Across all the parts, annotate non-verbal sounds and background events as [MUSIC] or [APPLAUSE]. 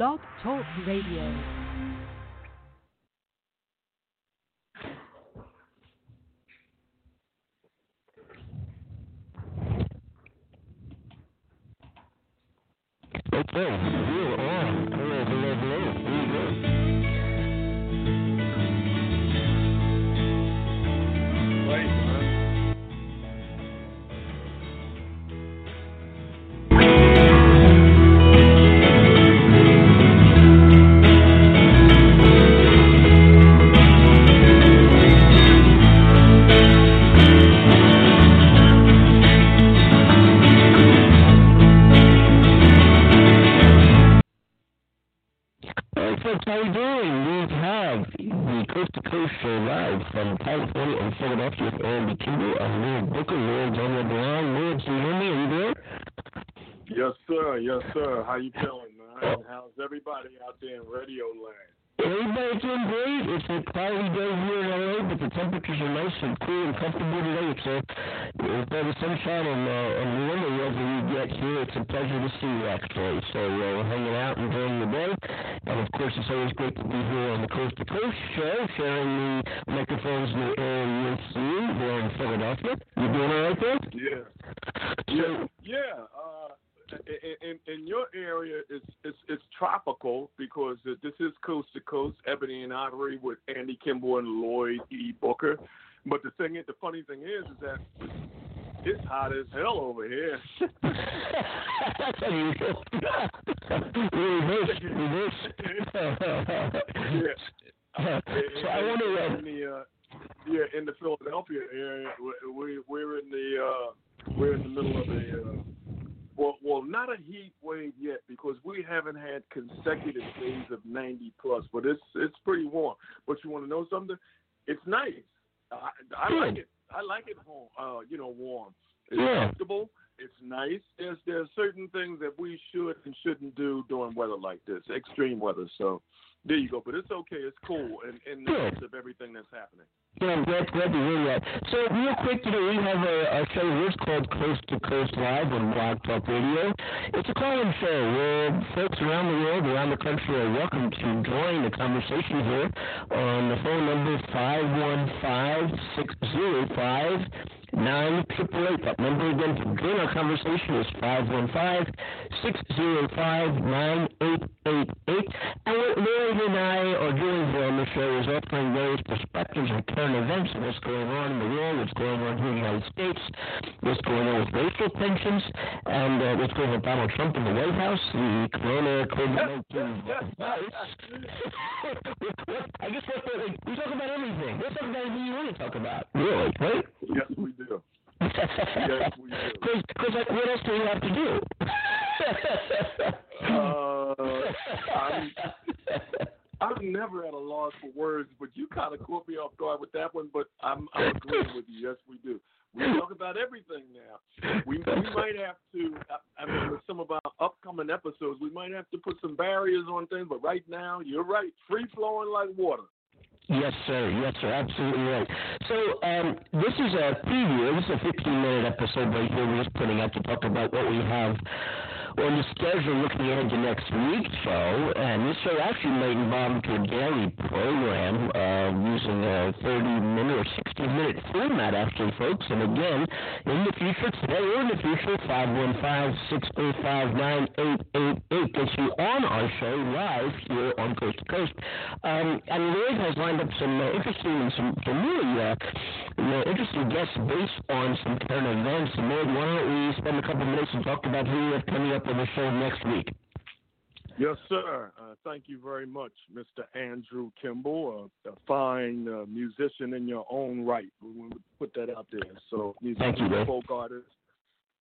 Blog Talk Radio. Here in LA, but the temperatures are nice and cool and comfortable today. A it's all the sunshine and uh, and warm the weather we get here. It's a pleasure to see you actually. So uh, we're hanging out enjoying the day, and of course it's always great to be here on the Coast to Coast show, sharing the microphones in the air with you here in Philadelphia. You doing all right there? Yeah. So, Yeah. Yeah. Uh, in, in your area, it's it's it's tropical because this is coast to coast, Ebony and Ivory with Andy Kimbel and Lloyd E. Booker. But the thing, the funny thing is, is that it's hot as hell over here. Reverse, [LAUGHS] reverse. yeah. so I wonder. Uh, in the uh, yeah in the Philadelphia area, we we- we're in the uh, we're in the middle of a uh, well well not a heat wave yet because we haven't had consecutive days of 90 plus, but it's it's pretty warm. But you want to know something? It's nice. I, I like it. I like it warm. Uh, you know, warm. It's Yeah. comfortable. It's nice. There's there's certain things that we should and shouldn't do during weather like this, extreme weather. So there you go. But it's okay. It's cool in, in the midst of everything that's happening. Yeah, I'm glad, glad to hear that. So, real quick today, we have a, a show here. Called Coast to Coast Live on Blog Talk Radio. It's a call-in show where folks around the world, around the country, are welcome to join the conversation here on the phone number 515-605-9888. That number again to join our conversation is 515-605-9888. And what Lloyd and I are doing here on the show is offering various perspectives on current events, and what's going on in the world, what's going on here in the United States, what's going on with racial tensions, and uh, what's going on with Donald Trump in the White House, the corona COVID-19 virus. [LAUGHS] I guess what, we talk about everything. Let's talk about anything you want to talk about. Really, right? Yes, we do. yes, we do. [LAUGHS] Because, like, what else do we have to do? [LAUGHS] Uh, I'm, I'm never at a loss for words, but you kind of caught me off guard with that one. But I'm, I'm agreeing with you. Yes, we do. We talk about everything now. We we might have to. I, I mean, with some of our upcoming episodes, we might have to put some barriers on things. But right now, you're right. Free flowing like water. Yes, sir. Yes, sir. Absolutely right. So, um, this is a preview. This is a 15 minute episode right here we're just putting out to talk about what we have on the schedule looking ahead to next week, show. And this show actually might involve a daily program uh, using a 30 actually, folks. And again, in the future, today or in the future, 515 605 9888 gets you on our show live here on Coast to Coast. Um, and Lloyd has lined up some uh, interesting and some, some really uh, interesting guests based on some current events. And Lloyd, why don't we spend a couple minutes and talk about who we have coming up on the show next week? Yes, sir. Uh, thank you very much, Mr. Andrew Kimbel, a, a fine uh, musician in your own right. We want to put that out there. So he's Thank a you, folk artist,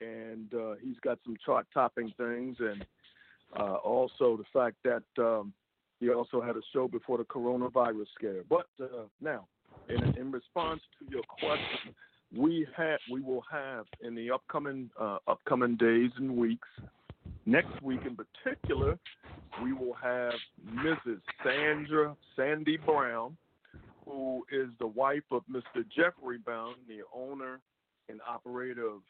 and uh, he's got some chart-topping things, and uh, also the fact that um, he also had a show before the coronavirus scare. But uh, now, in, in response to your question, we have we will have in the upcoming uh, upcoming days and weeks. Next week, in particular, we will have Mrs. Sandra Sandy Brown, who is the wife of Mr. Jeffrey Brown, the owner and operator of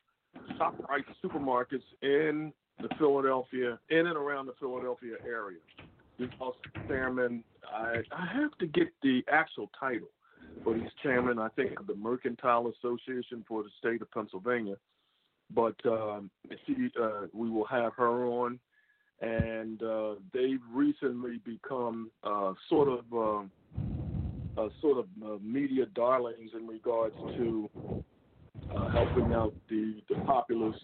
ShopRite supermarkets in the Philadelphia, in and around the Philadelphia area. He's chairman. I I have to get the actual title, but he's chairman, I think, of the Mercantile Association for the state of Pennsylvania. But um, she, uh, we will have her on, and uh, they've recently become uh, sort of uh, sort of uh, media darlings in regards to uh, helping out the the populace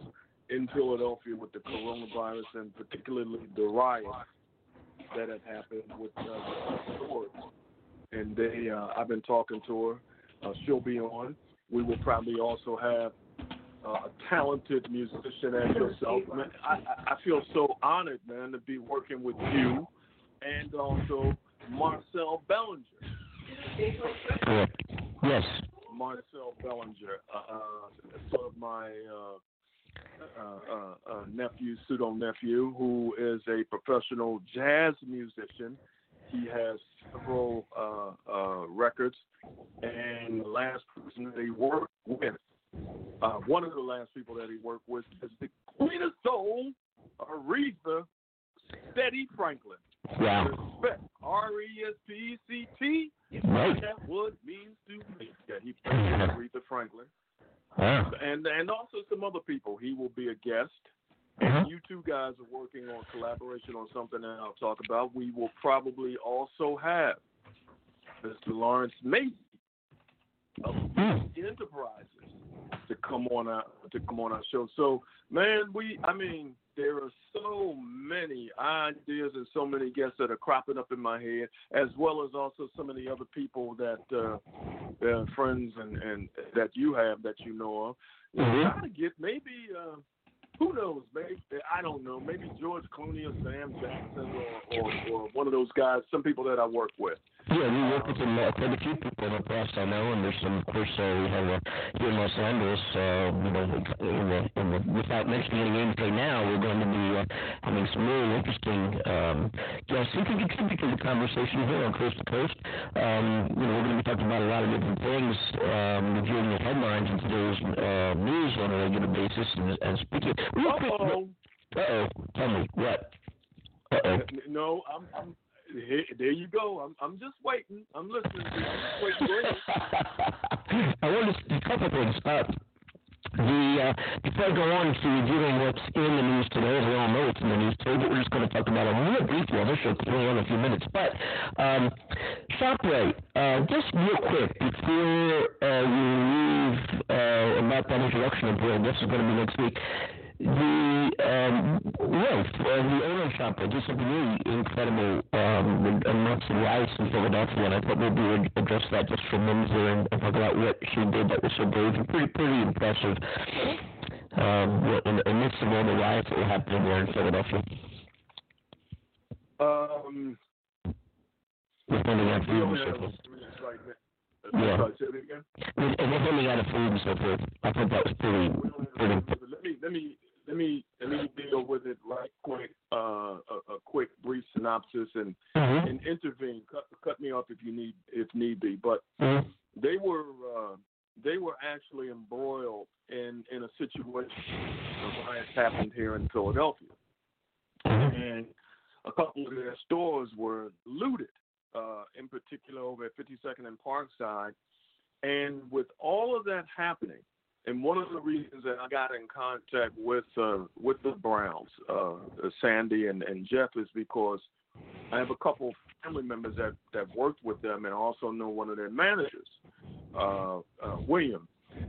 in Philadelphia with the coronavirus and particularly the riots that have happened with uh, stores. And they, uh, I've been talking to her. She'll be on. We will probably also have uh, a talented musician as yourself. Man, I, I feel so honored, man, to be working with you and also Marcel Bellinger. Correct. Yes. Marcel Bellinger, uh, uh, sort of my uh, uh, uh, nephew, pseudo nephew, who is a professional jazz musician. He has several uh, uh, records, and the last person that he worked with, uh, one of the last people that he worked with, is the Queen of Soul, Aretha Steady Franklin. Wow. Respect. R E S P E C T. Right. That what means to me. Yeah, he played Aretha Franklin Wow. and and also some other people. He will be a guest. Uh-huh. And you two guys are working on collaboration on something that I'll talk about. We will probably also have Mr. Lawrence Macy of Hmm. Enterprises to come on our to come on our show. So man, we I mean there are so many ideas and so many guests that are cropping up in my head, as well as also some of the other people that uh, uh friends and and that you have that you know of. Mhm. Try to get maybe uh, who knows? Maybe I don't know. Maybe George Clooney or Sam Jackson or, or or one of those guys. Some people that I work with. Yeah, we work with some, uh, quite a few people in the past, I know, and there's some, of course, uh, we have uh, here in Los Angeles, uh, you know, in the, in the, without mentioning any names right now, we're going to be uh, having some really interesting um, guests who can contribute to the conversation here on Coast to Coast. Um, you know, we're going to be talking about a lot of different things, um, reviewing the headlines in today's uh, news on a regular basis, and, and speaking. Uh-oh. uh-oh, tell me, what? Uh-oh. No, I'm. I'm here, there you go. I'm. I'm just waiting. I'm listening. To you. I'm just waiting. [LAUGHS] I want to a couple things. Uh, the uh, before I go on to reviewing what's in the news today, as we all know it's in the news today, but we're just going to talk about it real briefly on this show we only have a few minutes. But um, ShopRite, uh, just real quick before uh, you leave uh, about that introduction of Bill, this is going to be next week. The um, wife, uh, the owner of ShopRite, did something really incredible um, amongst the riots in Philadelphia, and I thought maybe we'd address that just for minute here and, and talk about what she did that was so brave and pretty pretty impressive. Um, what- in, in the midst of all the riots that were happening there in Philadelphia, Um. with handing out we food and only so have forth. three minutes right now. Yeah. Sorry, say it again. With, and with handing out of food and so forth, I thought that was pretty We only have pretty. Let me. Let me. Let me. Let me deal with it right quick. Uh, a, a quick, brief synopsis and Mhm. and intervene. Cut cut me off if you need if need be. But Mhm. they were uh, they were actually embroiled in in a situation. The riots happened here in Philadelphia, Mhm. and a couple of their stores were looted. Uh, in particular, over at 52nd and Parkside, and with all of that happening, and one of the reasons that I got in contact with uh, with the Browns, uh, Sandy and, and Jeff, is because I have a couple of family members that that worked with them, and also know one of their managers, uh, uh, William.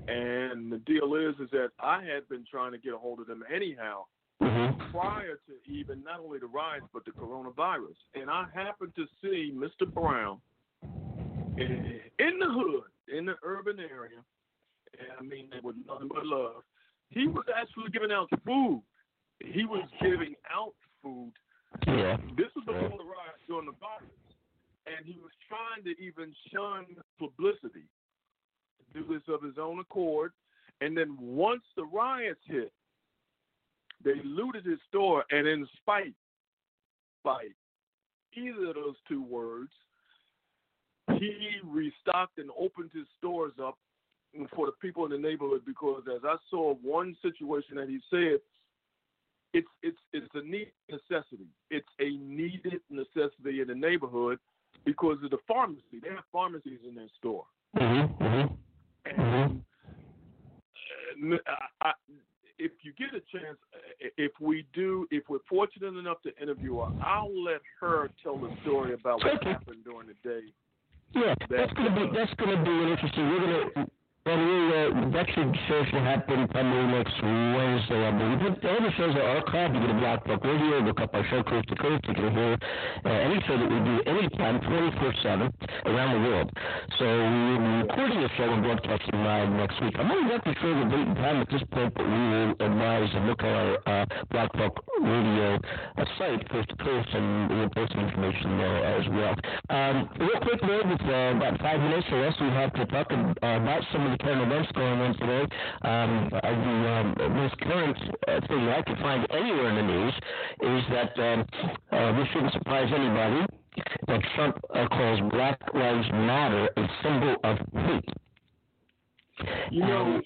And the deal is, is that I had been trying to get a hold of them anyhow Mhm. prior to even not only the riots but the coronavirus. And I happened to see Mr. Brown in, in the hood, in the urban area, and I mean it with nothing but love. He was actually giving out food. He was giving out food. Yeah. This was before the riots during the virus, and he was trying to even shun publicity. Do this of his own accord, and then once the riots hit, they looted his store, and in spite, spite either of those two words, he restocked and opened his stores up for the people in the neighborhood because as I saw one situation that he said, it's it's it's a need necessity. It's a needed necessity in the neighborhood because of the pharmacy. They have pharmacies in their store. Mm-hmm, mm-hmm. And uh, I, I, if you get a chance, if we do, if we're fortunate enough to interview her, I'll let her tell the story about what happened during the day. Yeah, that's gonna be that's gonna be interesting. We're gonna well, we, uh, that should show should happen probably next Wednesday, I believe. But all the shows are archived. You go to Blog Talk Radio, look up our show Coast to Coast. You can hear uh, any show that we do anytime, 24-7, around the world. So we'll be recording a show and broadcasting live next week. I'm not exactly sure the date and time at this point, but we will advise and look at our uh, Blog Talk Radio uh, site, Coast to Coast, and we'll post some information there as well. Um, real quick, Lloyd, with uh, about five minutes or less, we have to talk about some of the current events going on today. Um, uh, the um, most current uh, thing I could find anywhere in the news is that um, uh, this shouldn't surprise anybody that Trump uh, calls Black Lives Matter a symbol of hate. You know,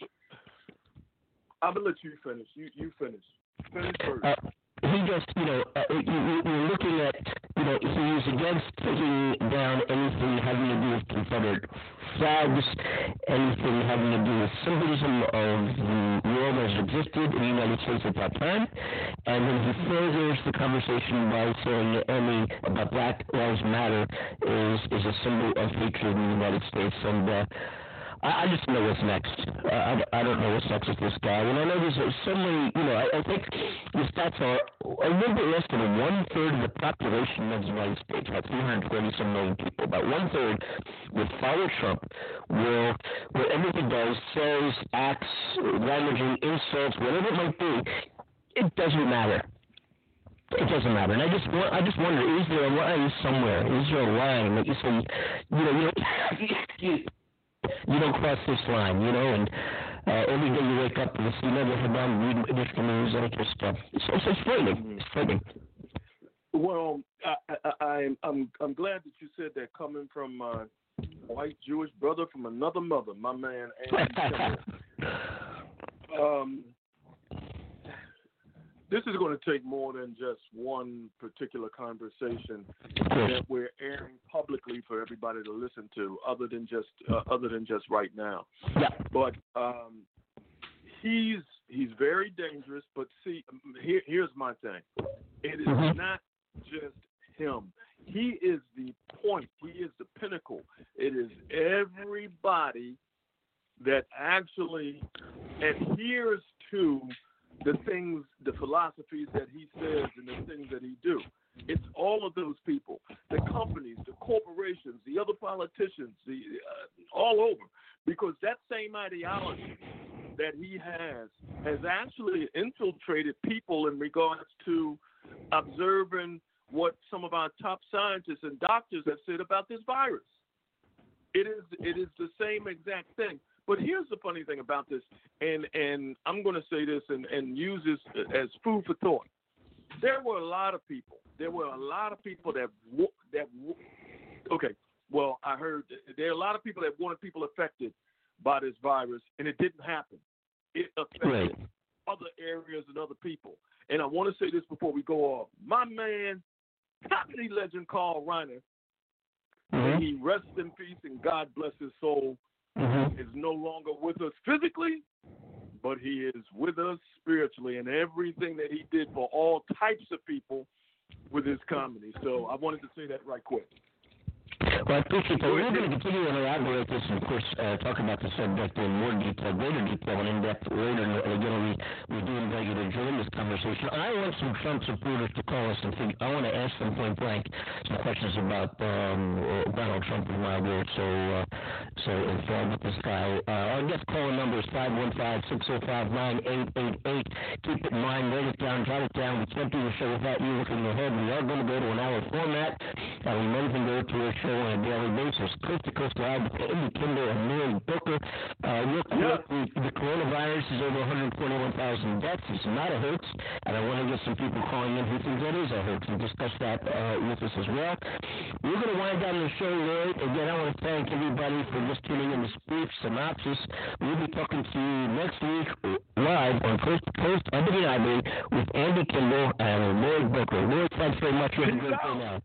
I'm gonna let you finish. You you finish. Finish first. Uh, he just, you know, uh, you, you're looking at, you know, he's against taking down anything having to do with Confederate flags, anything having to do with symbolism of the as it existed in the United States at that time. And then he furthers the conversation by saying any about Black Lives Matter is is a symbol of hatred in the United States. And uh, I, I just know what's next. I, I don't know what's next with this guy. And I know there's so many, you know, I, I think the stats are a little bit less than one third of the population of the United States, about 320 some million people, about one third will follow Trump, will, whatever he does, says, acts, damaging, insults, whatever it might be, it doesn't matter. It doesn't matter. And I just I just wonder, is there a line somewhere? Is there a line that you say, you know, you know, you don't cross this line, you know, and uh, every day you wake up and you see another headline, read additional news, and just uh, it's, it's, it's frightening. It's frightening. Well, I, I, I'm I'm I'm glad that you said that coming from my white Jewish brother from another mother, my man. [LAUGHS] um, this is going to take more than just one particular conversation that we're airing publicly for everybody to listen to, other than just uh, other than just right now. Yeah. But um, he's he's very dangerous. But see, here, here's my thing: it is mm-hmm. not just him. He is the point. He is the pinnacle. It is everybody that actually adheres to the things, the philosophies that he says and the things that he do. It's all of those people, the companies, the corporations, the other politicians, the uh, all over, because that same ideology that he has has actually infiltrated people in regards to observing what some of our top scientists and doctors have said about this virus. It is it is the same exact thing. But here's the funny thing about this, and and I'm going to say this and and use this as food for thought. There were a lot of people. There were a lot of people that that okay. Well, I heard there are a lot of people that wanted people affected by this virus, and it didn't happen. It affected right. other areas and other people. And I want to say this before we go off. My man, comedy legend Carl Reiner, mm-hmm. he rests in peace and God bless his soul mm-hmm. is no longer with us physically, but he is with us spiritually and everything that he did for all types of people with his comedy. So I wanted to say that right quick. Well, I appreciate that. We're going to continue to elaborate this and, of course, uh, talk about the subject in more detail, greater detail, and in depth later. And again, we, we do invite you to join this conversation. I want some Trump supporters to call us and think, I want to ask them point blank some questions about um, Donald Trump and my word. So, uh, so informed with this guy. Uh, our guest calling number is 515-605-9888. Keep it in mind, write it down, jot it down. We can't do the show without you looking ahead. We are going to go to an hour format. And we might even go to a show on a daily basis. Coast to Coast Live with Andy Kimbel and Mary Booker. Uh, real quick, yeah. the coronavirus is over 121,000 deaths. It's not a hoax, and I want to get some people calling in who think that is a hoax. We'll discuss that uh, with us as well. We're going to wind down the show, Lloyd. Again, I want to thank everybody for just tuning in this brief synopsis. We'll be talking to you next week live on Coast to Coast, Ebony Ivory, with Andy Kimbel and Lloyd Booker. Lloyd, thanks very much. Peace out. now.